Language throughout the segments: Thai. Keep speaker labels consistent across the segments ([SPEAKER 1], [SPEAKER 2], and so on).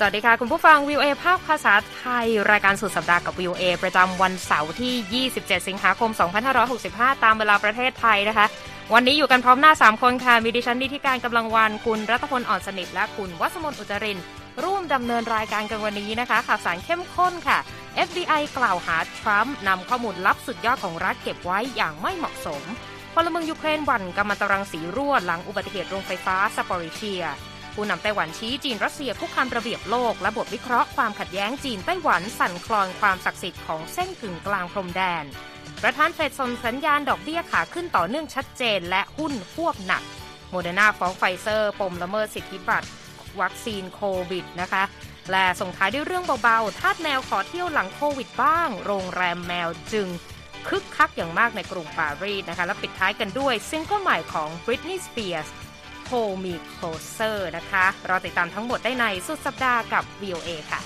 [SPEAKER 1] สวัสดีค่ะ คุณผู้ฟังวีโอเอภาคภาษาไทย รายการสุดสัปดาห์กับวีโอเอประจำวันเสาร์ที่ 27 สิงหาคม 2565 ตามเวลาประเทศไทยนะคะ วันนี้อยู่กันพร้อมหน้า 3 คนค่ะ มีดิฉันนิธิกาญจน์ กำลังวรรณ คุณรัตพลอ่อนสนิท และคุณวัสมนอุจริน ร่วมดำเนินรายการกันวันนี้นะคะ ข่าวสารเข้มข้นค่ะ FBI กล่าวหาทรัมป์นำข้อมูลลับสุดยอดของรัฐเก็บไว้อย่างไม่เหมาะสมพลเมืองยูเครนหวั่นกัมมันตรังสีรั่วหลังอุบัติเหตุโรงไฟฟ้าซาปอริเชีย ผู้นำไต้หวันชี้จีนรัสเซียคุกคามระเบียบโลก และบทวิเคราะห์ความขัดแย้งจีนไต้หวันสั่นคลอนความศักดิ์สิทธิ์ของเส้นกึ่งกลางพรมแดน ประธานเฟดส่งสัญญาณดอกเบี้ยขาขึ้นต่อเนื่องชัดเจน และหุ้นฮวบหนัก โมเดอร์นาฟ้องไฟเซอร์ ปมละเมิดสิทธิบัตรวัคซีนโควิดนะคะและส่งท้ายด้วยเรื่องเบาๆ ทาสแมวขอเที่ยวหลังโควิดบ้าง โรงแรมแมวจึงคึกคักอย่างมากในกรุงปารีสนะคะ และปิดท้ายกันด้วยซิงเกิลใหม่ของ Britney Spears Hold Me Closer นะคะรอติดตามทั้งหมดได้ในสุดสัปดาห์กับ VOA ค่ะ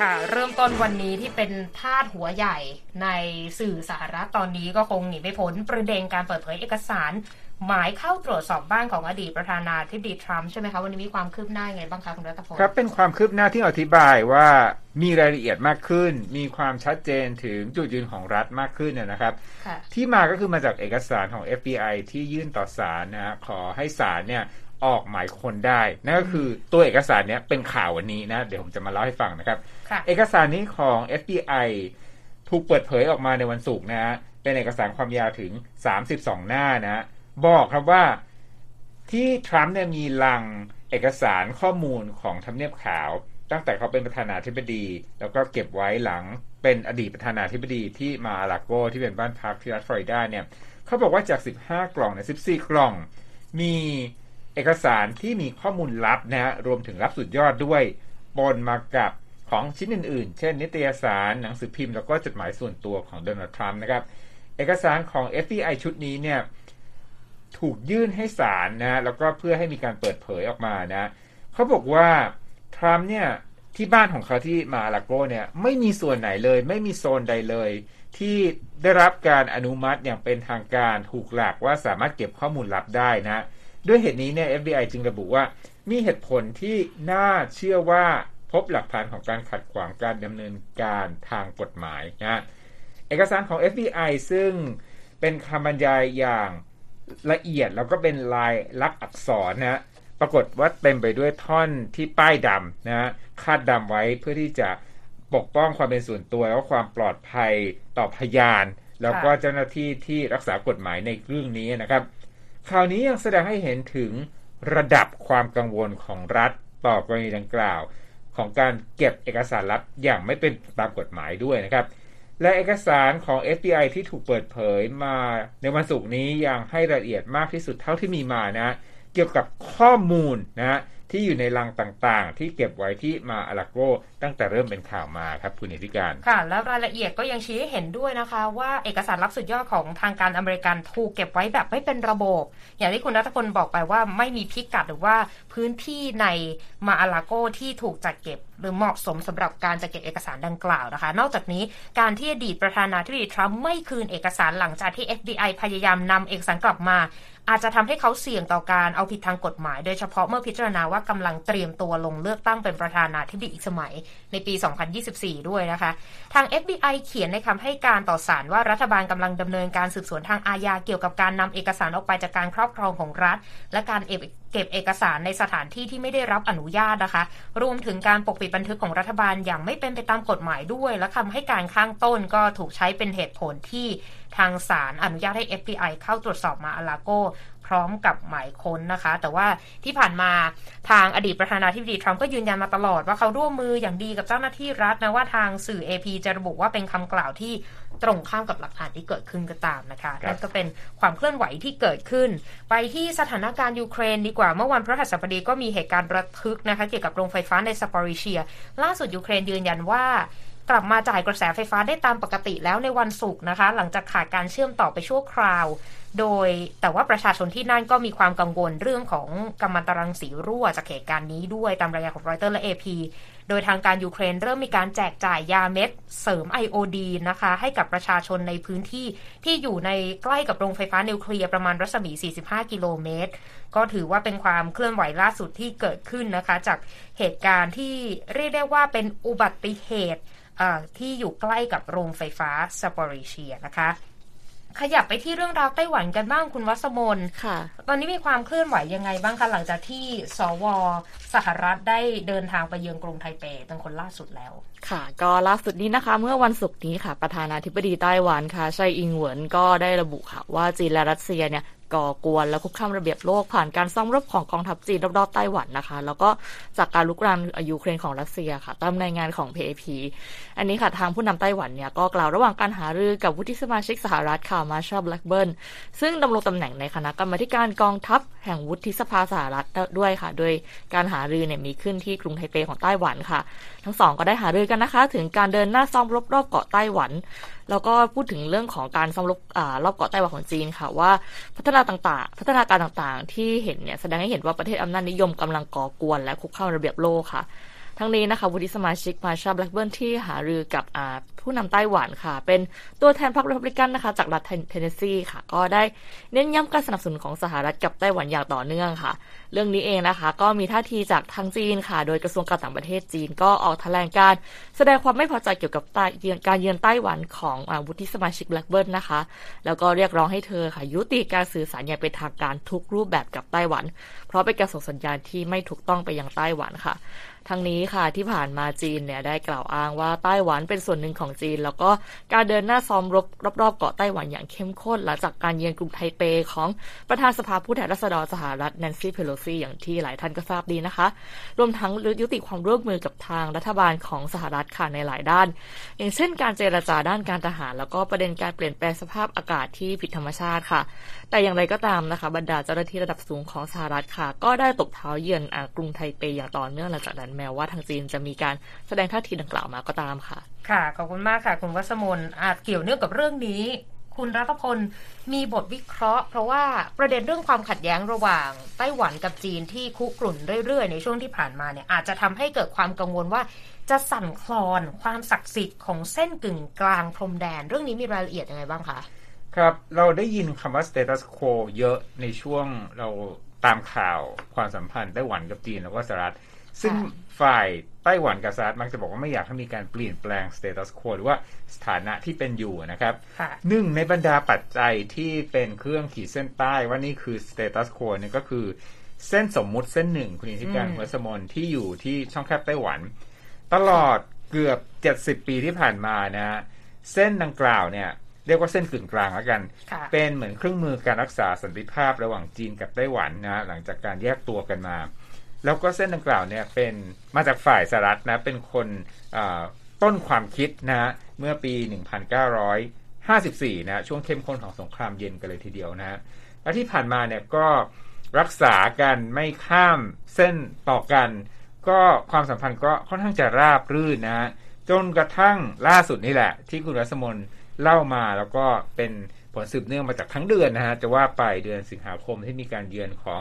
[SPEAKER 1] ค่ะเริ่มต้นวันนี้ที่เป็นทาสหัวใหญ่ในสื่อสหรัฐตอนนี้ก็คงหนีไม่พ้นประเด็นการเปิดเผยเอกสาร หมายเข้าตรวจสอบบ้านของอดีตประธานาธิบดีทรัมป์ใช่ไหมคะวันนี้มีความคืบหน้ายังไงบ้างคะคุณรัตพล
[SPEAKER 2] ครับเป็นความคืบหน้าที่อธิบายว่ามีรายละเอียดมากขึ้น มีความชัดเจนถึงจุดยืนของรัฐมากขึ้นเนยนะครับ
[SPEAKER 1] ค่ะ
[SPEAKER 2] ที่มาก็คือมาจากเอกสารของ FBI ที่ยื่นต่อศาลนะฮะขอให้ศาลเนี่ยออกหมายคนได้ นั่นก็คือตัวเอกสารเนี้ยเป็นข่าววันนี้นะ เดี๋ยวผมจะมาเล่าให้ฟังนะครับ
[SPEAKER 1] ค่ะ
[SPEAKER 2] เอกสารนี้ของ FBI ถูกเปิดเผยออกมาในวันศุกร์นะฮะเป็นเอกสารความยาวถึง 32 หน้านะฮะ บอกครับว่าที่ทรัมป์เนี่ยมีลังเอกสารข้อมูลของทำเนียบขาว ตั้งแต่เขาเป็นประธานาธิบดี แล้วก็เก็บไว้หลังเป็นอดีตประธานาธิบดีที่มาอาลาโกที่เป็นบ้านพักที่รัฐฟลอริดาเนี่ยเขาบอกว่าจาก 15 กล่องในย14 กล่อง มีเอกสารที่มีข้อมูลลับนะฮะรวมถึงลับสุดยอดด้วยปนมากับของชิ้นอื่นๆ เช่นนิตยสารหนังสือพิมพ์แล้วก็จดหมายส่วนตัวของโดนัลด์ทรัมป์นะครับ เอกสารของ FBI ชุดนี้เนี่ย ถูกยื่นให้ศาลนะแล้วก็เพื่อให้มีการเปิดเผยออกมานะเขาบอกว่าทรัมป์เนี่ยที่บ้านของเขาที่มาอาลาโกเนี่ยไม่มีส่วนไหนเลย ไม่มีโซนใดเลย ที่ได้รับการอนุมัติอย่างเป็นทางการถูกหลักว่าสามารถเก็บข้อมูลลับได้นะด้วยเหตุนี้เนี่ย FBI จึงระบุว่ามีเหตุผลที่น่าเชื่อว่าพบหลักฐานของการขัดขวางการดำเนินการทางกฎหมายนะเอกสารของ FBI ซึ่งเป็นคำบรรยายอย่าง ละเอียดแล้วก็เป็นลายลักษณ์อักษรนะปรากฏว่าเต็มไปด้วยท่อนที่ป้ายดำนะคาดดำไว้เพื่อที่จะปกป้องความเป็นส่วนตัวและความปลอดภัยต่อพยาน แล้วก็เจ้าหน้าที่ที่รักษากฎหมายในเรื่องนี้นะครับข่าวนี้ยังแสดงให้เห็นถึงระดับความกังวลของรัฐต่อกรณีดังกล่าว ของการเก็บเอกสารลับอย่างไม่เป็นตามกฎหมายด้วยนะครับ และเอกสารของ FBI ที่ถูกเปิดเผยมาในวันศุกร์นี้ยังให้รายละเอียดมากที่สุดเท่าที่มีมานะ เกี่ยวกับข้อมูลนะที่อยู่ในลังต่างๆ ที่เก็บไว้ที่มาอาลาโกตั้งแต่เริ่มเป็นข่าวมาครับคุณเอธิการ
[SPEAKER 1] ค่ะ แล้วรายละเอียดก็ยังชี้ให้เห็นด้วยนะคะ ว่าเอกสารลับสุดยอดของทางการอเมริกันถูกเก็บไว้แบบไม่เป็นระบบ อย่างที่คุณรัตพลบอกไปว่าไม่มีพิกัดหรือว่าพื้นที่ในมาอาลาโกที่ถูกจัดเก็บ หรือเหมาะสมสำหรับการจัดเก็บเอกสารดังกล่าวนะคะ นอกจากนี้การที่อดีตประธานาธิบดีทรัมป์ไม่คืนเอกสารหลังจากที่ FBI พยายามนำเอกสารกลับมา อาจจะทำให้เขาเสี่ยงต่อการเอาผิดทางกฎหมาย โดยเฉพาะเมื่อพิจารณาว่ากำลังเตรียมตัวลงเลือกตั้งเป็นประธานาธิบดีอีกสมัยในปี 2024 ด้วยนะคะ ทาง FBI เขียนในคำให้การต่อศาลว่ารัฐบาลกำลังดำเนินการสืบสวนทางอาญาเกี่ยวกับการนำเอกสารออกไปจากการครอบครองของรัฐ และการ เก็บเอกสารในสถานที่ที่ไม่ได้รับอนุญาตนะคะ รวมถึงการปกปิดบันทึกของรัฐบาลอย่างไม่เป็นไปตามกฎหมายด้วย และคำให้การข้างต้นก็ถูกใช้เป็นเหตุผลที่ทางศาลอนุญาตให้ FBI เข้าตรวจสอบมาอาลาโก ร้อมกับหมายค้นนะคะ แต่ว่าที่ผ่านมาทางอดีตประธานาธิบดีทรัมป์ก็ยืนยันมาตลอดว่าเขาร่วมมืออย่างดีกับเจ้าหน้าที่รัฐนะว่าทางสื่อ AP จะระบุว่าเป็นคำกล่าวที่ตรงข้ามกับหลักฐานที่เกิดขึ้นก็ตามนะคะ
[SPEAKER 2] ครับ
[SPEAKER 1] นั่นก็เป็นความเคลื่อนไหวที่เกิดขึ้น ไปที่สถานการณ์ยูเครนดีกว่า เมื่อวันพฤหัสบดีก็มีเหตุการณ์ระทึกนะคะเกี่ยวกับโรงไฟฟ้าในซาปอริเชีย ล่าสุดยูเครนยืนยันว่า กลับมาจ่ายกระแสไฟฟ้าได้ตามปกติแล้วในวันศุกร์นะคะ หลังจากขาดการเชื่อมต่อไปชั่วคราว โดยแต่ว่าประชาชนที่นั่นก็มีความกังวลเรื่องของกัมมันตรังสีรั่วจากเหตุการณ์นี้ด้วยตามรายงานของรอยเตอร์และ AP โดยทางการยูเครนเริ่มมีการแจกจ่ายยาเม็ดเสริมไอโอดีนะคะ ให้กับประชาชนในพื้นที่ที่อยู่ในใกล้กับโรงไฟฟ้านิวเคลียร์ประมาณรัศมี 45 กิโลเมตร ก็ถือว่าเป็นความเคลื่อนไหวล่าสุดที่เกิดขึ้นนะคะ จากเหตุการณ์ที่เรียกได้ว่าเป็นอุบัติเหตุ ที่อยู่ใกล้กับโรงไฟฟ้าซาปอริเชียนะคะ ขยับไปที่เรื่องราวไต้หวันกันบ้างคุณวัสมน
[SPEAKER 3] ค่ะ
[SPEAKER 1] ตอนนี้มีความเคลื่อนไหวยังไงบ้างคะหลังจากที่สวสหรัฐได้เดินทางไปเยือนกรุงไทเปเป็นคนล่าสุดแล้ว
[SPEAKER 3] ค่ะ ก็ล่าสุดนี้นะคะ เมื่อวันศุกร์นี้ค่ะ ประธานาธิบดีไต้หวันค่ะไชอิงเหวินก็ได้ระบุค่ะ ว่าจีนและรัสเซียเนี่ย ก่อกวนและคุกคามระเบียบโลกผ่านการซ่อมรบของกองทัพจีนรอบๆไต้หวันนะคะ แล้วก็จากการลุกรานยูเครนของรัสเซียค่ะ ตามรายงานของ PAP อันนี้ค่ะทางผู้นำไต้หวันเนี่ยก็กล่าวระหว่างการหารือกับวุฒิสมาชิกสหรัฐค่ะมาชาแบล็กเบิร์นซึ่งดำรงตำแหน่งในคณะกรรมาการกองทัพแห่งวุฒิสภาสหรัฐด้วยค่ะ โดยการหารือเนี่ยมีขึ้นที่กรุงไทเปของไต้หวันค่ะ ทั้งสองก็ได้หารือกันนะคะ ถึงการเดินหน้าซ่อมรบรอบเกาะไต้หวัน แล้วก็พูดถึงเรื่องของการซ่อมรบรอบเกาะไต้หวันของจีนค่ะ ว่าพัฒนาต่างๆ พัฒนาการต่างๆ ที่เห็นเนี่ยแสดงให้เห็นว่าประเทศอำนาจนิยมกำลังก่อกวนและคุกคามระเบียบโลกค่ะ ทั้งนี้นะคะวุฒิสมาชิกมาชาแบล็กเบิร์นที่หารือกับผู้นำไต้หวันค่ะ เป็นตัวแทนพรรครีพับลิกันนะคะ จากรัฐเทนเนสซีค่ะ ก็ได้เน้นย้ำการสนับสนุนของสหรัฐกับไต้หวันอย่างต่อเนื่องค่ะ เรื่องนี้เองนะคะ ก็มีท่าทีจากทางจีนค่ะ โดยกระทรวงการต่างประเทศจีนก็ออกแถลงการ แสดงความไม่พอใจเกี่ยวกับการเยือนไต้หวันของวุฒิสมาชิกแบล็กเบิร์นนะคะ แล้วก็เรียกร้องให้เธอค่ะยุติการสื่อสารอย่างเป็นทางการทุกรูปแบบกับไต้หวัน เพราะเป็นการส่งสัญญาณที่ไม่ถูกต้องไปยังไต้หวันค่ะ ทั้งนี้ค่ะที่ผ่านมาจีนเนี่ยได้กล่าวอ้างว่าไต้หวันเป็นส่วนหนึ่งของจีน แล้วก็การเดินหน้าซ้อมรบรอบๆเกาะไต้หวันอย่างเข้มข้นหลังจากการเยือนกรุงไทเปของประธานสภาผู้แทนราษฎรสหรัฐแนนซี่เพโลซีอย่างที่หลายท่านก็ทราบดีนะคะ รวมทั้งยุติความร่วมมือกับทางรัฐบาลของสหรัฐค่ะในหลายด้าน อย่างเช่น การเจรจาด้านการทหาร แล้วก็ประเด็นการเปลี่ยนแปลงสภาพอากาศที่ผิดธรรมชาติค่ะ แต่อย่างไรก็ตามนะคะ บรรดาเจ้าหน้าที่ระดับสูงของสหรัฐค่ะ ก็ได้ตกเท้าเยือนกรุงไทเปอย่างต่อเนื่องหลังจากนั้นแม้ว่าทางจีนจะมีการแสดงท่าทีดังกล่าวมาก็ตามค่ะ
[SPEAKER 1] ค่ะ ขอบคุณมากค่ะ คุณวัสมนอาจเกี่ยวเนื่องกับเรื่องนี้ คุณรัตพลมีบทวิเคราะห์ เพราะว่าประเด็นเรื่องความขัดแย้งระหว่างไต้หวันกับจีนที่คุกรุ่นเรื่อยๆ ในช่วงที่ผ่านมาเนี่ยอาจจะทำให้เกิดความกังวลว่าจะสั่นคลอนความศักดิ์สิทธิ์ของเส้นกึ่งกลางพรมแดน เรื่องนี้มีรายละเอียดยังไงบ้างคะ
[SPEAKER 2] ครับเราได้ยินคำว่า status quo เยอะในช่วงเราตามข่าวความสัมพันธ์ไต้หวันกับจีนแล้วก็สหรัฐ ซึ่งฝ่ายไต้หวันกับสหรัฐมักจะบอกว่าไม่อยากให้มีการเปลี่ยนแปลง status quo หรือว่าสถานะที่เป็นอยู่นะครับหนึ่งในบรรดาปัจจัยที่เป็นเครื่องขีดเส้นใต้ว่านี่คือ status quo เนี่ยก็คือเส้นสมมุติเส้นหนึ่งคุณนิธิกาญจน์วรรษมนที่อยู่ที่ช่องแคบไต้หวัน ตลอดเกือบ 70 ปีที่ผ่านมานะ เส้นดังกล่าวเนี่ย เรียกว่าเส้นกึ่งกลางแล้วกัน เป็นเหมือนเครื่องมือการรักษาสันติภาพระหว่างจีนกับไต้หวันนะ หลังจากการแยกตัวกันมา แล้วก็เส้นดังกล่าวเนี่ยเป็นมาจากฝ่ายสหรัฐนะ เป็นคนต้นความคิดนะ เมื่อปี 1954 นะ ช่วงเข้มข้นของสงครามเย็นกันเลยทีเดียวนะและที่ผ่านมาเนี่ยก็รักษากันไม่ข้ามเส้นต่อกัน ก็ความสัมพันธ์ก็ค่อนข้างจะราบรื่นนะจนกระทั่งล่าสุดนี่แหละ ที่คุณรัศมนเล่ามาแล้วก็เป็นผลสืบเนื่องมาจากทั้งเดือนนะฮะจะว่าไปเดือนสิงหาคมที่มีการเยือนของ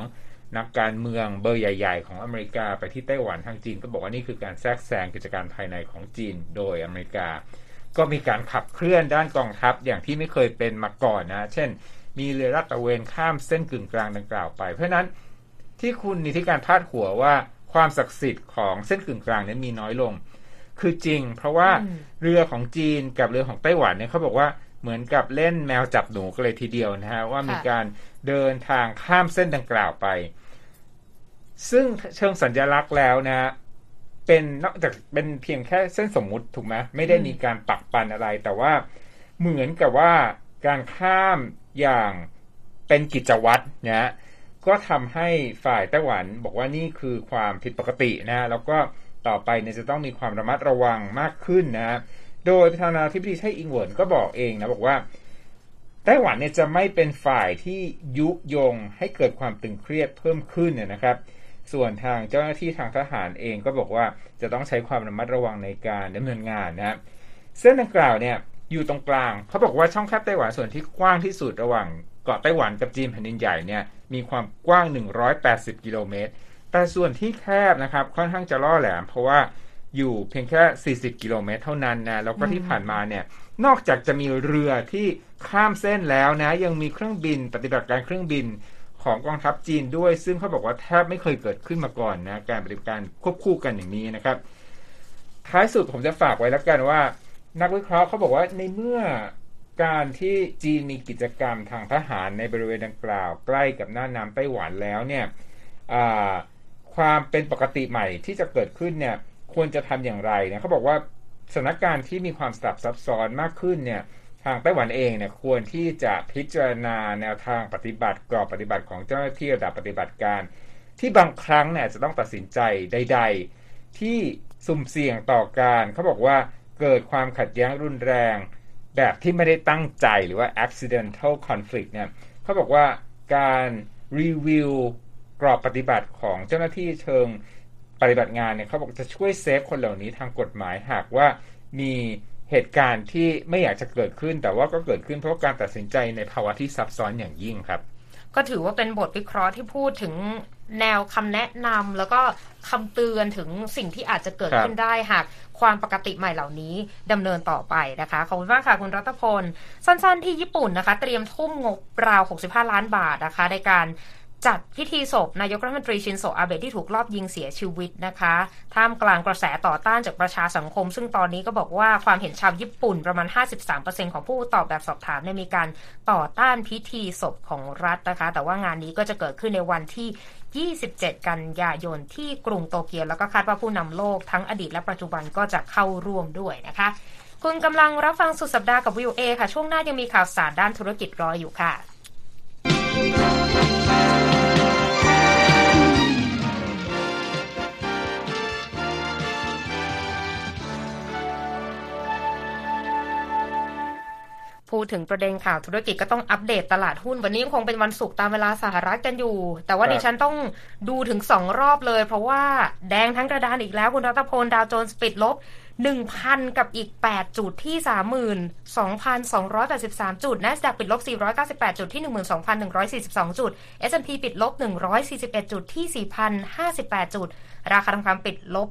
[SPEAKER 2] นักการเมืองเบอร์ใหญ่ ๆ ของอเมริกาไปที่ไต้หวันทางจีน ก็บอกว่านี่คือการแทรกแซงกิจการภายในของจีนโดยอเมริกา ก็มีการขับเคลื่อนด้านกองทัพอย่างที่ไม่เคยเป็นมาก่อนนะ เช่น มีเรือรัตะเวนข้ามเส้นกึ่งกลางดังกล่าวไป เพราะนั้นที่คุณนิติการพาดหัวว่าความศักดิ์สิทธิ์ของเส้นกึ่งกลางนั้นมีน้อยลง คือจริง เพราะว่าเรือของจีนกับเรือของไต้หวันเนี่ยเขาบอกว่าเหมือนกับเล่นแมวจับหนูกันเลยทีเดียวนะฮะว่ามีการเดินทางข้ามเส้นดังกล่าวไป ซึ่งเชิงสัญลักษณ์แล้วนะเป็นนอกจากเป็นเพียงแค่เส้นสมมุติถูกไหมไม่ได้มีการปักปันอะไร แต่ว่าเหมือนกับว่าการข้ามอย่างเป็นกิจวัตรนะก็ทำให้ฝ่ายไต้หวันบอกว่านี่คือความผิดปกตินะแล้วก็ต่อไปเนี่ยจะต้องมีความระมัดระวังมากขึ้นนะโดยประธานาธิบดีไช่อิงเหวินก็บอกเองนะบอกว่าไต้หวันเนี่ยจะไม่เป็นฝ่ายที่ยุยงให้เกิดความตึงเครียดเพิ่มขึ้นเนี่ยนะครับ ส่วนทางเจ้าหน้าที่ทางทหารเองก็บอกว่าจะต้องใช้ความระมัดระวังในการดำเนินงานนะครับเส้นดังกล่าวเนี่ยอยู่ตรงกลางเขาบอกว่าช่องแคบไต้หวันส่วนที่กว้างที่สุดระหว่างเกาะไต้หวันกับจีนแผ่นดินใหญ่เนี่ยมีความกว้าง 180 กิโลเมตร แต่ส่วนที่แคบนะครับค่อนข้างจะล่อแหลม เพราะว่าอยู่เพียงแค่ 40 กิโลเมตร เท่านั้นนะแล้วก็ที่ผ่านมาเนี่ยนอกจากจะมีเรือที่ข้ามเส้นแล้วนะยังมีเครื่องบินปฏิบัติการเครื่องบิน ของกองทัพจีนด้วย ซึ่งเขาบอกว่าแทบไม่เคยเกิดขึ้นมาก่อนนะการปฏิบัติการควบคู่กันอย่างนี้นะครับ ท้ายสุดผมจะฝากไว้แล้วกันว่า นักวิเคราะห์เขาบอกว่าในเมื่อการที่จีนมีกิจกรรมทางทหารในบริเวณดังกล่าว ใกล้กับหน้าน้ำไต้หวันแล้วเนี่ยความเป็นปกติใหม่ที่จะเกิดขึ้นเนี่ยควรจะทำอย่างไรเนี่ยเขาบอกว่าสถานการณ์ที่มีความสลับซับซ้อนมากขึ้นเนี่ย ทางไต้หวันเองเนี่ยควรที่จะพิจารณาแนวทางปฏิบัติกรอบปฏิบัติของเจ้าหน้าที่ระดับปฏิบัติการ ที่บางครั้งเนี่ยจะต้องตัดสินใจใด ๆ ที่สุ่มเสี่ยงต่อการเขาบอกว่าเกิดความขัดแย้งรุนแรง แบบที่ไม่ได้ตั้งใจหรือว่า accidental conflict เนี่ยเขาบอกว่าการรีวิวกรอบปฏิบัติของเจ้าหน้าที่เชิงปฏิบัติงานเนี่ยเขาบอกจะช่วยเซฟคนเหล่านี้ทางกฎหมายหากว่ามี เหตุการณ์ที่ไม่อยากจะเกิดขึ้น แต่ว่าก็เกิดขึ้นเพราะการตัดสินใจในภาวะที่ซับซ้อนอย่างยิ่งครับ
[SPEAKER 1] ก็ถือว่าเป็นบทวิเคราะห์ที่พูดถึงแนวคำแนะนำแล้วก็คำเตือนถึงสิ่งที่อาจจะเกิดขึ้นได้หากความปกติใหม่เหล่านี้ดำเนินต่อไปนะคะ ขอบคุณมากค่ะคุณรัตพล สั้นๆที่ญี่ปุ่นนะคะ เตรียมทุ่มงบราว 65 ล้านบาทนะคะ ในการ จัดพิธีศพนายกรัฐมนตรีชินโซอาเบะที่ถูกลอบยิงเสียชีวิตนะคะ ท่ามกลางกระแสต่อต้านจากประชาสังคม ซึ่งตอนนี้ก็บอกว่าความเห็นชาวญี่ปุ่นประมาณ 53%ของผู้ตอบแบบสอบถามเนี่ยมีการต่อต้านพิธีศพของรัฐนะคะ แต่ว่างานนี้ก็จะเกิดขึ้นในวันที่ 27 กันยายนที่กรุงโตเกียว แล้วก็คาดว่าผู้นำโลกทั้งอดีตและปัจจุบันก็จะเข้าร่วมด้วยนะคะ คุณกำลังรับฟังสุดสัปดาห์กับวิวเอค่ะ ช่วงหน้ายังมีข่าวสารด้านธุรกิจรออยู่ค่ะ พูดถึงประเด็นข่าวธุรกิจก็ต้องอัปเดตตลาดหุ้น วันนี้คงเป็นวันศุกร์ตามเวลาสหรัฐกันอยู่ แต่ว่าดิฉันต้องดูถึงสองรอบเลย เพราะว่าแดงทั้งกระดานอีกแล้วคุณรัตพลดาวโจนส์ปิดลบ 1,000 กับอีก 8 จุดที่ 32,283 จุด NASDAQ ปิดลบ 498 จุดที่ 12,142 จุด S&P ปิดลบ 141 จุดที่ 4,058 จุด ราคาทองคำปิดลบ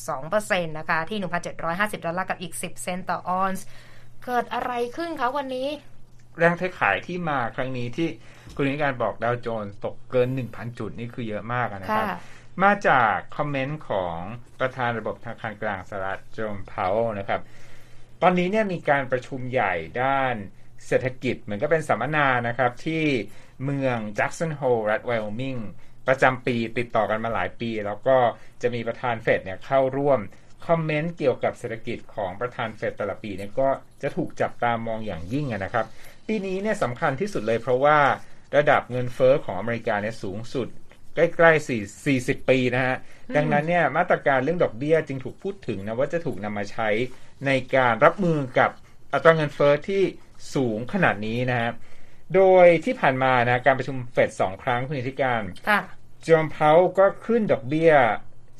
[SPEAKER 1] 1.2%นะคะ ที่ 1,750 ดอลลาร์กับอีก 10 เซนต์ต่อออนซ์ เกิดอะไรขึ้นคะวันนี้
[SPEAKER 2] แรงเทขายที่มาครั้งนี้ที่คุณนิธิกาญจน์บอกดาวโจนส์ตกเกิน 1,000 จุดนี่คือเยอะมากนะครับ มาจากคอมเมนต์ของประธานระบบธนาคารกลางสหรัฐโจมพาวนะครับ ตอนนี้เนี่ยมีการประชุมใหญ่ด้านเศรษฐกิจเหมือนก็เป็นสัมมนานะครับที่เมืองแจ็กสันโฮลรัฐไวโอมิงประจำปีติดต่อกันมาหลายปี แล้วก็จะมีประธานเฟดเนี่ยเข้าร่วมคอมเมนต์เกี่ยวกับเศรษฐกิจของประธานเฟดแต่ละปีเนี่ยก็จะถูกจับตามองอย่างยิ่งนะครับ ปีนี้เนี่ยสำคัญที่สุดเลยเพราะว่าระดับเงินเฟอ้อของอเมริกาเนี่ยสูงสุด ใกล้ๆ4 40ปีนะฮะ ดังนั้นเนี่ยมาตรการเรื่องดอกเบี้ยจึงถูกพูดถึงนะว่าจะถูกนำมาใช้ในการรับมือกับอัตราเงินเฟอ้อที่สูงขนาดนี้นะฮะ โดยที่ผ่านมานะการประชุมเฟดสองครั้งคุณธิการจอมเพาก็ขึ้นดอกเบี้ย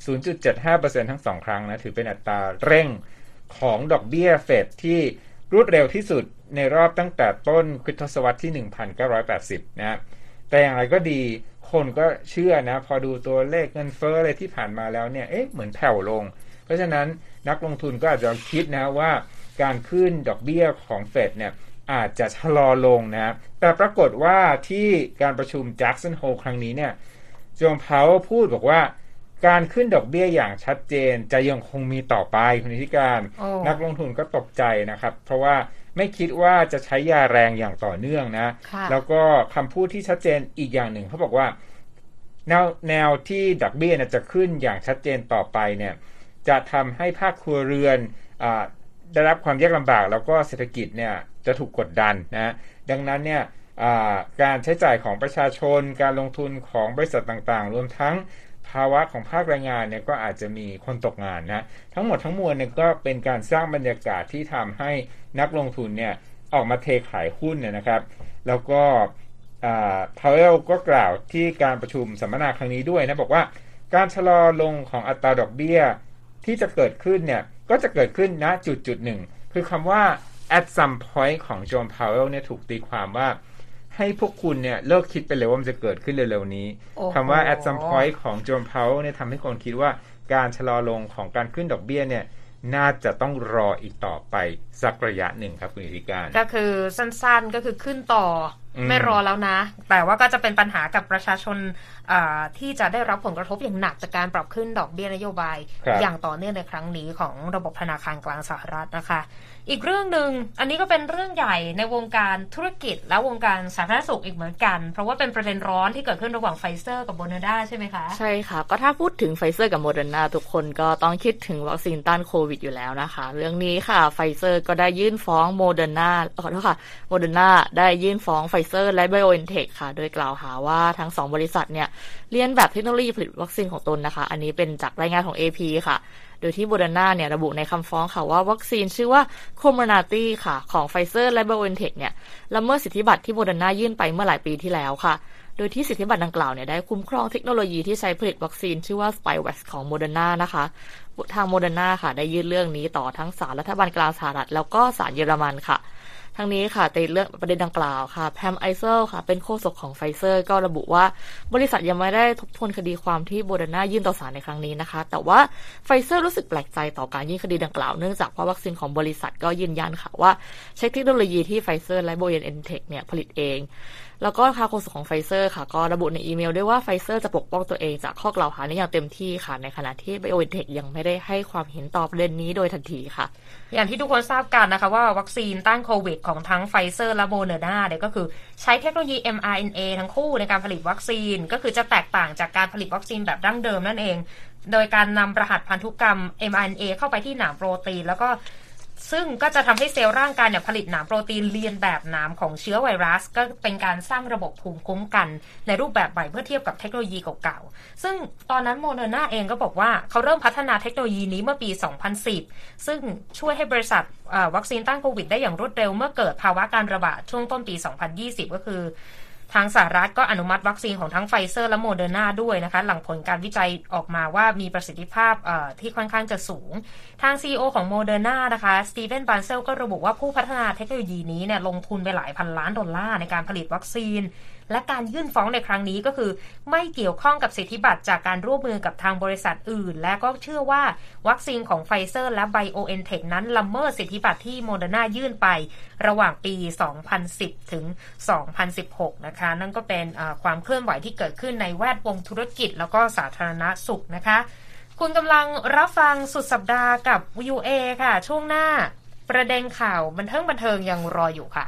[SPEAKER 2] 0.75%ทั้งสองครั้งนะถือเป็นอัตราเร่งของดอกเบี้ยเฟดที่รวดเร็วที่สุดในรอบตั้งแต่ต้นคริสตศตวรรษที่ 1980 นะแต่อย่างไรก็ดี คนก็เชื่อนะ พอดูตัวเลขเงินเฟ้ออะไรที่ผ่านมาแล้วเนี่ยเอ๊ะเหมือนแผ่วลง เพราะฉะนั้นนักลงทุนก็อาจจะคิดนะว่าการขึ้นดอกเบี้ยของเฟดเนี่ยอาจจะชะลอลงนะ แต่ปรากฏว่าที่การประชุมแจ็กสันโฮครั้งนี้เนี่ยจงเพาพูดบอกว่าการขึ้นดอกเบี้ยอย่างชัดเจน จะยังคงมีต่อไปคุณธิการ นักลงทุนก็ตกใจนะครับ เพราะว่า ไม่คิดว่าจะใช้ยาแรงอย่างต่อเนื่องนะ แล้วก็คำพูดที่ชัดเจนอีกอย่างหนึ่งเขาบอกว่า แนวแนวที่ดอกเบี้ยจะขึ้นอย่างชัดเจนต่อไปเนี่ย จะทำให้ภาคครัวเรือนอได้รับความยากลำบาก แล้วก็เศรษฐกิจเนี่ยจะถูกกดดันนะดังนั้นเนี่ยการใช้จ่ายของประชาชน การลงทุนของบริษัทต่างๆ รวมทั้ง ภาวะของภาคแรงงานเนี่ยก็อาจจะมีคนตกงานนะทั้งหมดทั้งมวลเนี่ยก็เป็นการสร้างบรรยากาศที่ทำให้นักลงทุนเนี่ยออกมาเทขายหุ้นเนี่ยนะครับ แล้วก็พาวเวลก็กล่าวที่การประชุมสัมมนาครั้งนี้ด้วยนะบอกว่าการชะลอลงของอัตราดอกเบี้ยที่จะเกิดขึ้นเนี่ยก็จะเกิดขึ้นณจุดจุดหนึ่งคือคำว่า at some point ของโจมพาวเวลเนี่ยถูกตีความว่า ให้พวกคุณเนี่ยเลิกคิดไปเลยว่ามันจะเกิดขึ้นเร็วๆนี้คำว่า at some point ของโจมเพาเนี่ยทำให้คนคิดว่าการชะลอลงของการขึ้นดอกเบี้ยเนี่ยน่าจะต้องรออีกต่อไปสักระยะหนึ่งครับคุณอิการ
[SPEAKER 1] ก็คือสั้นๆก็คือขึ้นต่ออ
[SPEAKER 2] ม
[SPEAKER 1] ไม่รอแล้วนะ แต่ว่าก็จะเป็นปัญหากับประชาชนอ่าที่จะได้รับผลกระทบอย่างหนักจากการปรับขึ้นดอกเบี้ยนโยบาย
[SPEAKER 2] ครับ
[SPEAKER 1] อย่างต่อเนื่องในครั้งนี้ของระบบธนาคารกลางสหรัฐนะคะ อีกเรื่องหนึ่งอันนี้ก็เป็นเรื่องใหญ่ในวงการธุรกิจและวงการสาธารณสุขอีกเหมือนกัน เพราะว่าเป็นประเด็นร้อนที่เกิดขึ้นระหว่างไฟเซอร์กับโมเดอร์นาใช่ไหมคะ
[SPEAKER 3] ใช่ค่ะ ก็ถ้าพูดถึงไฟเซอร์กับโมเดอร์นาทุกคนก็ต้องคิดถึงวัคซีนต้านโควิดอยู่แล้วนะคะ เรื่องนี้ค่ะไฟเซอร์ก็ได้ยื่นฟ้องโมเดอร์นาขอโทษค่ะโมเดอร์นาได้ยื่นฟ้องไฟเซอร์และไบโอเอ็นเทคค่ะ โดยกล่าวหาว่าทั้งสองบริษัทเนี่ยเลียนแบบเทคโนโลยีผลิตวัคซีนของตนนะคะ อันนี้เป็นจากรายงานของ AP ค่ะ โดยที่โมเดอร์นาเนี่ยระบุในคำฟ้องค่ะว่าวัคซีนชื่อว่าโคม r นาตีค่ะ ของไฟเซอร์และไบโอเอ็นเทคเนี่ยละเมิดสิทธิบัตรที่โมเดอร์นายื่นไปเมื่อหลายปีที่แล้วค่ะโดยที่สิทธิบัตรดังกล่าวเนี่ยได้คุ้มครองเทคโนโลยีที่ใช้ผลิตวัคซีน ชื่อว่า Spikevax ของโมเดอร์นานะคะ ทางโมเดอร์นาค่ะ ได้ยื่นเรื่องนี้ต่อทั้งศาลรัฐบาลกลางสหรัฐ แล้วก็ศาลเยอรมันค่ะ ทั้งนี้ค่ะในเรื่องประเด็นดังกล่าวค่ะแพมไอเซลีค่ะ เป็นโฆษกของไฟเซอร์ ก็ระบุว่าบริษัทยังไม่ได้ทบทวนคดีความที่โมเดอร์นายื่นต่อศาลในครั้งนี้นะคะ แต่ว่าไฟเซอร์รู้สึกแปลกใจต่อการยื่นคดีดังกล่าวเนื่องจากว่าวัคซีนของบริษัทก็ยืนยันค่ะว่าใช้เทคโนโลยีที่ไฟเซอร์และไบโอเอ็นเทคเนี่ยผลิตเอง แล้วก็ทางโฆษกของไฟเซอร์ค่ะ ก็ระบุในอีเมลด้วยว่าไฟเซอร์จะปกป้องตัวเองจากข้อกล่าวหานี้อย่างเต็มที่ค่ะ ในขณะที่ไบโอเอ็นเทคยังไม่ได้ให้ความเห็นต่อประเด็นนี้โดยทันทีค่ะ
[SPEAKER 1] อย่างที่ทุกคนทราบกันนะคะว่าวัคซีนต้านโควิดของทั้งไฟเซอร์และโมเดอร์นาเนี่ยก็คือใช้เทคโนโลยี mRNA ทั้งคู่ในการผลิตวัคซีน ก็คือจะแตกต่างจากการผลิตวัคซีนแบบดั้งเดิมนั่นเอง โดยการนำรหัสพันธุกรรม mRNA เข้าไปที่หนามโปรตีนแล้วก็ ซึ่งก็จะทำให้เซลล์ร่างกายเนี่ยผลิตหนามโปรตีนเลียนแบบหนามของเชื้อไวรัส ก็เป็นการสร้างระบบภูมิคุ้มกัน ในรูปแบบใหม่เมื่อเทียบกับเทคโนโลยีเก่าๆ ซึ่งตอนนั้นโมเดอร์นาเองก็บอกว่าเขาเริ่มพัฒนาเทคโนโลยีนี้เมื่อปี 2010 ซึ่งช่วยให้บริษัทวัคซีนต้านโควิดได้อย่างรวดเร็วเมื่อเกิดภาวะการระบาดช่วงต้นปี 2020 ก็คือ ทางสหรัฐก็อนุมัติวัคซีนของทั้งไฟเซอร์และโมเดอร์นาด้วยนะคะ หลังผลการวิจัยออกมาว่ามีประสิทธิภาพที่ค่อนข้างจะสูง ทาง CEO ของโมเดอร์นานะคะสตีเฟนบานเซลก็ระบุว่าผู้พัฒนาเทคโนโลยีนี้เนี่ยลงทุนไปหลายพันล้านดอลลาร์ในการผลิตวัคซีน และการยื่นฟ้องในครั้งนี้ก็คือ ไม่เกี่ยวข้องกับสิทธิบัตรจากการร่วมมือกับทางบริษัทอื่น และก็เชื่อว่าวัคซีนของไฟเซอร์ และไบโอเอ็นเทคนั้นละเมิดสิทธิบัตรที่โมเดอร์นายื่นไป ระหว่างปี 2010 ถึง 2016 นะคะ นั่นก็เป็นความเคลื่อนไหวที่เกิดขึ้นในแวดวงธุรกิจ แล้วก็สาธารณสุขนะคะ คุณกำลังรับฟังสุดสัปดาห์กับ VOA ค่ะ ช่วงหน้าประเด็นข่าวบันเทิงบันเทิงยังรออยู่ค่ะ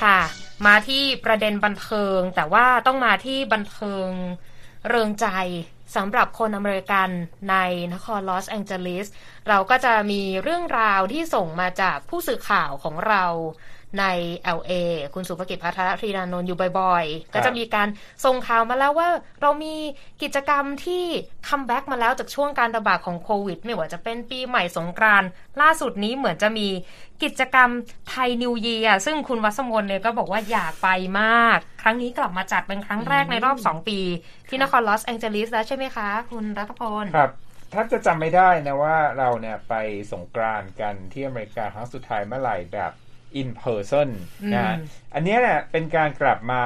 [SPEAKER 1] ค่ะ มาที่ประเด็นบันเทิง แต่ว่าต้องมาที่บันเทิงเริงใจสำหรับคนอเมริกันในนครลอสแองเจลิสเราก็จะมีเรื่องราวที่ส่งมาจากผู้สื่อข่าวของเรา ใน LA คุณสุภกิจพัทรธรีนานนท์อยู่บ่อยๆ ก็จะมีการส่งข่าวมาแล้วว่าเรามีกิจกรรมที่ comeback มาแล้วจากช่วงการระบาดของโควิด ไม่ว่าจะเป็นปีใหม่สงกรานต์ล่าสุดนี้เหมือนจะมีกิจกรรมไทยนิวเยียซึ่งคุณวัสมนเนี่ยก็บอกว่าอยากไปมาก ครั้งนี้กลับมาจัดเป็นครั้งแรกในรอบ 2 ปี ที่นครลอสแองเจลิสแล้วใช่ไหมคะ คุณรัตพล
[SPEAKER 2] ครับถ้าจะจำไม่ได้นะว่าเราเนี่ยไปสงกรานต์กันที่อเมริกาครั้งสุดท้ายเมื่อไหร่แบบ in person นะฮะ
[SPEAKER 1] อืม
[SPEAKER 2] อันเนี้ยเนี่ยเป็นการกลับมา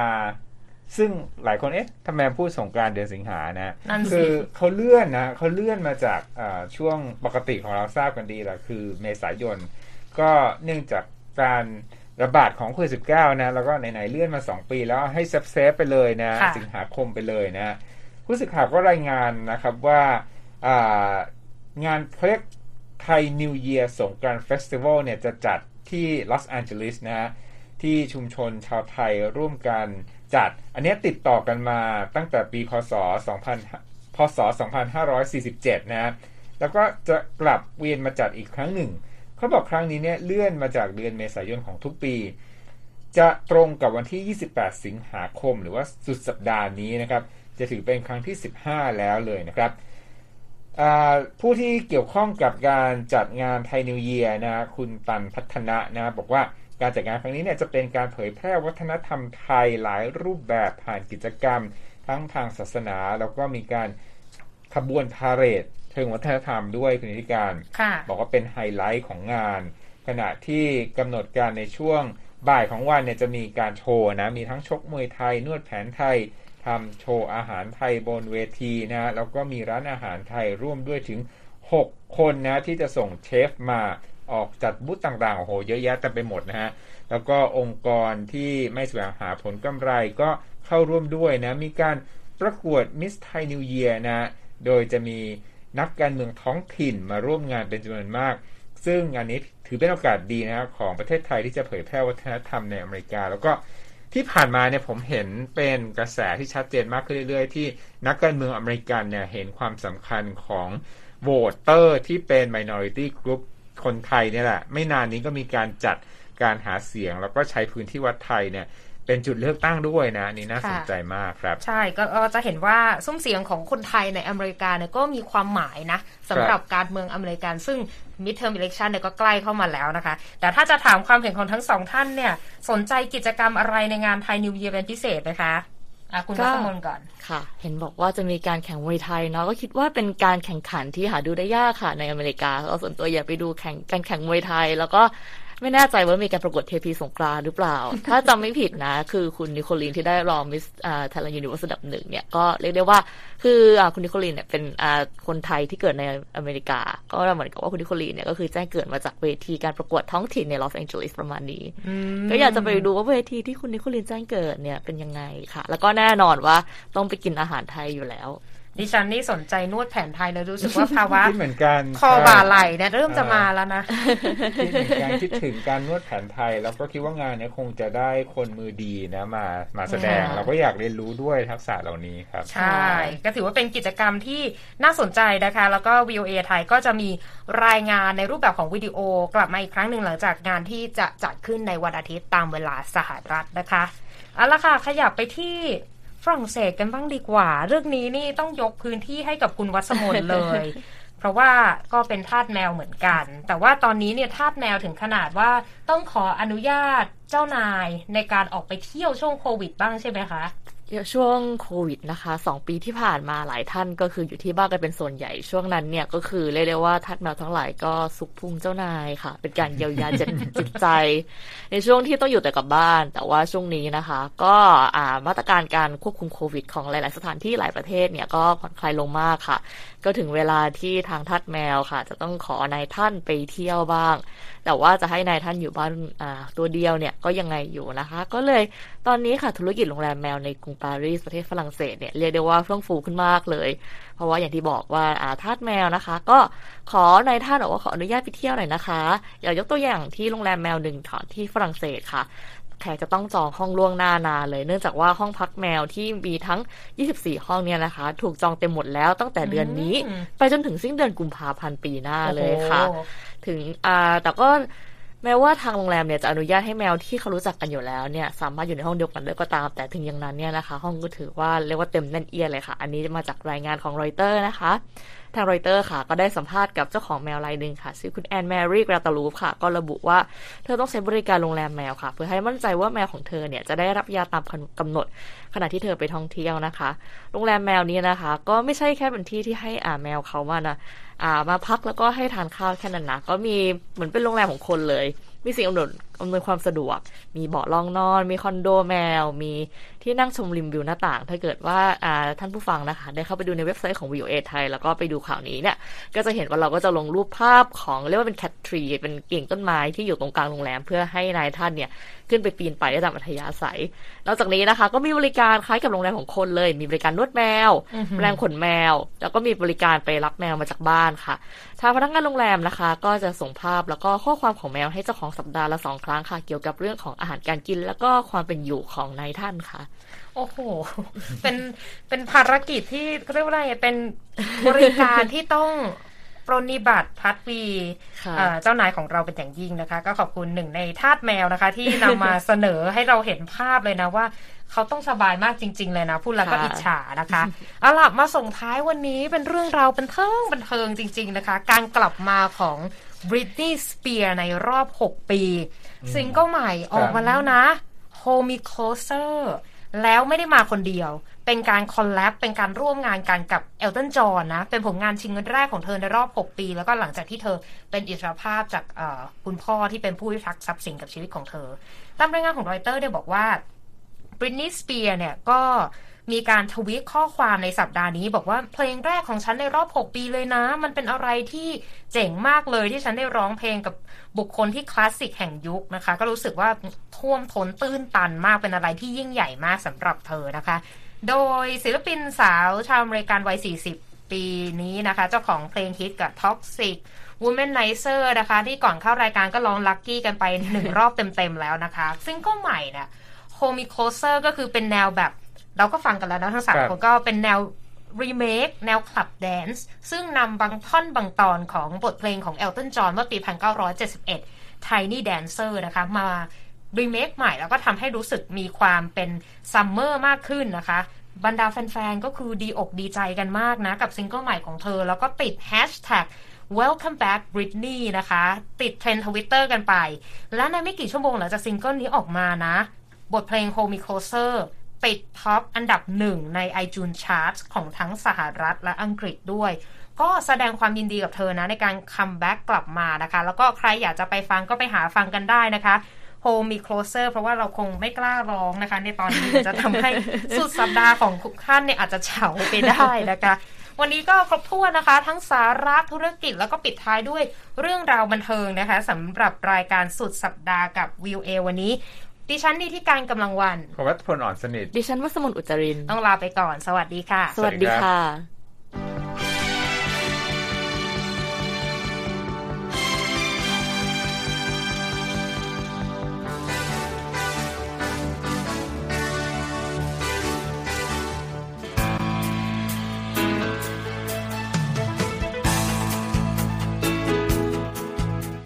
[SPEAKER 2] ซึ่งหลายคนเอ๊ะทำไมพูดสงกรานต์เดือนสิงหานะ
[SPEAKER 1] นั่น
[SPEAKER 2] คื
[SPEAKER 1] สิ
[SPEAKER 2] อเขาเลื่อนนะเขาเลื่อนมาจากอ่าช่วงปกติของเราทราบกันดีแหละคือเมษายน ก็เนื่องจากการระบาดของโควิดสินะ แล้วก็ไหนๆเลื่อนมา 2 ปีแล้วให้ safe safe ๆไปเลยนะ
[SPEAKER 1] ค่ะ
[SPEAKER 2] สิงหาคมไปเลยนะผู้สื่อข่าวก็รายงานนะครับว่าอ่างานเขาเรียก Thai New Year สงกรานต์ Festival เนี่ยจะจัด ที่ลอสแอนเจลิสนะฮะที่ชุมชนชาวไทยร่วมกันจัด อันนี้ติดต่อกันมาตั้งแต่ปีคศ2000 พศ 2547นะฮะแล้วก็จะกลับเวียนมาจัดอีกครั้งหนึ่ง เขาบอกครั้งนี้เนี่ยเลื่อนมาจากเดือนเมษายนของทุกปี จะตรงกับวันที่ 28 สิงหาคม หรือว่าสุดสัปดาห์นี้นะครับ จะถือเป็นครั้งที่ 15 แล้วเลยนะครับ ผู้ที่เกี่ยวข้องกับการจัดงานไทยนิวเยียร์นะคุณตันพัฒนะนะบอกว่าการจัดงานครั้งนี้เนี่ยจะเป็นการเผยแพร่วัฒนธรรมไทยหลายรูปแบบผ่านกิจกรรม ทั้งทางศาสนา แล้วก็มีการขบวนพาเหรดเชิงวัฒนธรรมด้วยคุณนิติการ
[SPEAKER 1] ค่ะ
[SPEAKER 2] บอกว่าเป็นไฮไลท์ของงาน ขณะที่กำหนดการในช่วงบ่ายของวันเนี่ยจะมีการโชว์นะ มีทั้งชกมวยไทย นวดแผนไทย ทำโชว์อาหารไทยบนเวทีนะแล้วก็มีร้านอาหารไทยร่วมด้วยถึง 6 คนนะที่จะส่งเชฟมาออกจัดบูธต่างๆโอ้โหเยอะแยะเต็มไปหมดนะฮะแล้วก็องค์กรที่ไม่แสวงหาผลกำไรก็เข้าร่วมด้วยนะมีการประกวด Miss Thai New Year นะโดยจะมีนักการเมืองท้องถิ่นมาร่วมงานเป็นจำนวนมาก ซึ่งงานนี้ถือเป็นโอกาสดีนะครับของประเทศไทยที่จะเผยแพร่วัฒนธรรมในอเมริกา แล้วก็ ที่ผ่านมาเนี่ยผมเห็นเป็นกระแสที่ชัดเจนมากขึ้นเรื่อยๆ ที่นักการเมืองอเมริกันเนี่ยเห็นความสำคัญของ voter ที่เป็น minority group คนไทยเนี่ยแหละ ไม่นานนี้ก็มีการจัดการหาเสียง แล้วก็ใช้พื้นที่วัดไทยเนี่ย เป็นจุดเลือกตั้งด้วยนะนี่น่าสนใจมากครับ
[SPEAKER 1] ใช่ก็จะเห็นว่าซุ้มเสียงของคนไทยในอเมริกาเนี่ยก็มีความหมายนะสำหรับการเมืองอเมริกันซึ่ง midterm election เนี่ยก็ใกล้เข้ามาแล้วนะคะ แต่ถ้าจะถามความเห็นของทั้งสองท่านเนี่ย สนใจกิจกรรมอะไรในงานไทยนิวเยียร์เป็นพิเศษไหมคะอะคุณรัศมนก่อน
[SPEAKER 3] ค่ะ เห็นบอกว่าจะมีการแข่งมวยไทยเนาะก็คิดว่าเป็นการแข่งขันที่หาดูได้ยากค่ะในอเมริกาเราส่วนตัวอยากไปดูแข่งการแข่งมวยไทย แล้วก็ ไม่แน่ใจว่ามีการประกวดเทพีสงกรานต์หรือเปล่า ถ้าจำไม่ผิดนะ คือคุณนิโคลีนที่ได้รอง Miss Thailand Universe อันดับหนึ่งเนี่ยก็เรียกได้ว่าคืออคุณนิโคลีนเนี่ยเป็นคนไทยที่เกิดในอเมริกา ก็เหมือนกับว่าคุณนิโคลีนเนี่ยก็คือแจ้งเกิดมาจากเวทีการประกวดท้องถิ่นในลอสแองเจลิสประมาณนี้ ก็อยากจะไปดูว่าเวทีที่คุณนิโคลีนแจ้งเกิดเนี่ยเป็นยังไงค่ะ แล้วก็แน่นอนว่าต้องไปกินอาหารไทยอยู่แล้ว
[SPEAKER 1] ดิฉันนี่สนใจนวดแผนไทยเลยรู้สึกว่าภาวะ
[SPEAKER 2] เหมือนกัน
[SPEAKER 1] คอบ่าไหลเนี่ยเริ่มจะมาแล้วนะ
[SPEAKER 2] คิดเหมือนกันคิดถึงการนวดแผนไทย แล้วก็คิดว่างานนี้คงจะได้คนมือดีนะมามาแสดงเราก็อยากเรียนรู้ด้วยทักษะเหล่านี้ครับ
[SPEAKER 1] ใช่ ก็ถือว่าเป็นกิจกรรมที่น่าสนใจนะคะ แล้วก็ VOA ไทยก็จะมีรายงานในรูปแบบของวิดีโอกลับมาอีกครั้งหนึ่งหลังจากงานที่จะจัดขึ้นในวันอาทิตย์ตามเวลาสหรัฐนะคะเอาละค่ะขยับไปที่ ฝรั่งเศสกันบ้างดีกว่า เรื่องนี้นี่ต้องยกพื้นที่ให้กับคุณวัสมนเลย เพราะว่าก็เป็นทาสแมวเหมือนกัน แต่ว่าตอนนี้เนี่ยทาสแมวถึงขนาดว่าต้องขออนุญาตเจ้านายในการออกไปเที่ยวช่วงโควิดบ้างใช่ไหมคะ
[SPEAKER 3] ช่วงโควิดนะคะสองปีที่ผ่านมาหลายท่านก็คืออยู่ที่บ้านกันเป็นส่วนใหญ่ช่วงนั้นเนี่ยก็คือเรียกได้ว่าทัดแมวทั้งหลายก็สุขพุงเจ้านายค่ะ เป็นการเยียวยาจิตใจ ในช่วงที่ต้องอยู่แต่กับบ้าน แต่ว่าช่วงนี้นะคะ ก็มาตรการการควบคุมโควิด ของหลาย ๆ สถานที่หลายประเทศเนี่ยก็ผ่อนคลายลงมากค่ะ ก็ถึงเวลาที่ทางทัดแมวค่ะ จะต้องขอนายท่านไปเที่ยวบ้าง แต่ว่าจะให้นายท่านอยู่บ้านตัวเดียวเนี่ยก็ยังไงอยู่นะคะ ก็เลยตอนนี้ค่ะธุรกิจโรงแรมแมวในกรุงปารีสประเทศฝรั่งเศสเนี่ยเรียกได้ว่าเฟื่องฟูขึ้นมากเลย เพราะว่าอย่างที่บอกว่าอาทาสแมวนะคะ ก็ขอในท่านบอกว่าขออนุญาตไปเที่ยวหน่อยนะคะอยากยกตัวอย่างที่โรงแรมแมวหนึ่งถอนที่ฝรั่งเศสค่ะแขกจะต้องจองห้องล่วงหน้านานเลย เนื่องจากว่าห้องพักแมวที่มีทั้ง 24 ห้องเนี่ยนะคะ ถูกจองเต็มหมดแล้วตั้งแต่เดือนนี้ ไปจนถึงสิ้นเดือนกุมภาพันธ์ปีหน้าเลยค่ะ ถึงอ่าแต่ก็ แม้ว่าทางโรงแรมเนี่ยจะอนุญาตให้แมวที่เขารู้จักกันอยู่แล้วเนี่ยสามารถอยู่ในห้องเดียวกันได้ก็ตาม แต่ถึงอย่างนั้นเนี่ยนะคะ ห้องก็ถือว่าเรียกว่าเต็มแน่นเอียดเลยค่ะ อันนี้มาจากรายงานของรอยเตอร์นะคะทางรอยเตอร์ค่ะ ก็ได้สัมภาษณ์กับเจ้าของแมวรายหนึ่งค่ะชื่อคุณแอนแมรี่กราตาลูฟค่ะ ก็ระบุว่าเธอต้องใช้บริการโรงแรมแมวค่ะ เพื่อให้มั่นใจว่าแมวของเธอเนี่ยจะได้รับยาตามกำหนด ขณะที่เธอไปท่องเที่ยวนะคะ โรงแรมแมวนี้นะคะ ก็ไม่ใช่แค่เป็นที่ที่ให้อ่าแมวเขามานะอ่ามาพักแล้วก็ให้ทานข้าวแค่นั้นนะก็มีเหมือนเป็นโรงแรมของคนเลย มีสิ่งอำนวย อำนวยความสะดวก มีเบาะรองนอน มีคอนโดแมว มีที่นั่งชมริมวิวหน้าต่าง ถ้าเกิดว่าท่านผู้ฟังนะคะ ได้เข้าไปดูในเว็บไซต์ของ VOA ไทย แล้วก็ไปดูข่าวนี้เนี่ย ก็จะเห็นว่าเราก็จะลงรูปภาพของเรียกว่าเป็นแคททรี เป็นกิ่งต้นไม้ที่อยู่ตรงกลางโรงแรม เพื่อให้นายท่านเนี่ยขึ้นไปปีนไปได้ตามอัธยาศัย นอกจากนี้นะคะ ก็มีบริการคล้ายกับโรงแรมของคนเลย มีบริการนวดแมวแปรงขนแมว แล้วก็มีบริการไปรับแมวมาจากบ้านค่ะ ทางพนักงานโรงแรมนะคะ ก็จะส่งภาพแล้วก็ข้อความของแมวให้เจ้าของสัปดาห์ละสองครั้งค่ะ เกี่ยวกับเรื่องของอาหารการกิน แล้วก็ความเป็นอยู่ของนายท่านค่ะ
[SPEAKER 1] โอ้โห เป็นเป็นภารกิจที่เรียกว่าอะไรเป็นบริการที่ต้องปรนิบัติพัดวีเจ้านายของเราเป็นอย่างยิ่งนะคะ ก็ขอบคุณหนึ่งในทาสแมวนะคะ ที่นำมาเสนอให้เราเห็นภาพเลยนะว่า เขาต้องสบายมากจริง ๆ เลยนะพูดแล้วก็อิจฉานะคะเอาล่ะมาส่งท้ายวันนี้เป็นเรื่องราวบันเทิงบันเทิงจริง ๆ นะคะ การกลับมาของบริตนีย์สเปียร์ในรอบ 6 ปี ซิงเกิลใหม่ออกมาแล้วนะ Hold Me Closer แล้วไม่ได้มาคนเดียว เป็นการ collab เป็นการร่วมงานกันกับเอลตันจอห์นนะ เป็นผลงานซิงเกิลแรกของเธอในรอบ 6 ปี แล้วก็หลังจากที่เธอเป็นอิสรภาพจากคุณพ่อที่เป็นผู้พิทักษ์ทรัพย์สินกับชีวิตของเธอ ตามรายงานของรอยเตอร์เนี่ยบอกว่าบริตนีย์สเปียร์เนี่ยก็ มีการทวีตข้อความในสัปดาห์นี้ บอกว่าเพลงแรกของฉันในรอบ 6 ปีเลยนะ มันเป็นอะไรที่เจ๋งมากเลยที่ฉันได้ร้องเพลงกับบุคคลที่คลาสสิกแห่งยุคนะคะ ก็รู้สึกว่าท่วมท้นตื้นตันมากเป็นอะไรที่ยิ่งใหญ่มากสำหรับเธอนะคะ โดยศิลปินสาวชาวอเมริกันวัย 40 ปีนี้นะคะ เจ้าของเพลงฮิตกับ Toxic Womanizer นะคะ ที่ก่อนเข้ารายการก็ร้อง Lucky กันไปหนึ่งรอบเต็มๆแล้วนะคะ ซิงเกิลใหม่เนี่ย Hold Me Closer ก็คือเป็นแนวแบบ เราก็ฟังกันแล้วนะทั้งสามคนก็เป็นแนวรีเมคแนว club dance ซึ่งนำบางท่อนบางตอนของบทเพลงของเอลตันจอห์นเมื่อปี 1971 Tiny Dancer นะคะมารีเมคใหม่แล้วก็ทำให้รู้สึกมีความเป็นsummer มากขึ้นนะคะ บรรดาแฟนๆ ก็คือดีอกดีใจกันมากนะ กับซิงเกิลใหม่ของเธอ แล้วก็ติดแฮชแท็ก Welcome back Britney นะคะ ติดเทรนด์ทวิตเตอร์กันไป และในไม่กี่ชั่วโมงหลังจากซิงเกิลนี้ออกมานะ บทเพลง Hold Me Closer ติด top อันดับหนึ่งใน iTunes Chart ของทั้งสหรัฐและอังกฤษด้วย ก็แสดงความยินดีกับเธอนะ ในการ comeback กลับมานะคะ แล้วก็ใครอยากจะไปฟังก็ไปหาฟังกันได้นะคะ Hold Me Closer เพราะว่าเราคงไม่กล้าร้องนะคะ ในตอนนี้จะทำให้สุดสัปดาห์ของทุกท่านเนี่ยอาจจะเฉาไปได้นะคะวันนี้ก็ครบถ้วนนะคะ ทั้งสาระธุรกิจแล้วก็ปิดท้ายด้วยเรื่องราวบันเทิงนะคะสำหรับรายการสุดสัปดาห์กับวิวเอวันนี้ ดิฉันดีที่การกำลังวัน
[SPEAKER 2] ผมวัฒพลอ่อนสนิท
[SPEAKER 3] ดิฉันวัสมุนอุจริน
[SPEAKER 1] ต้องลาไปก่อน สวัสดีค่ะ
[SPEAKER 3] สวัสดีค่ะ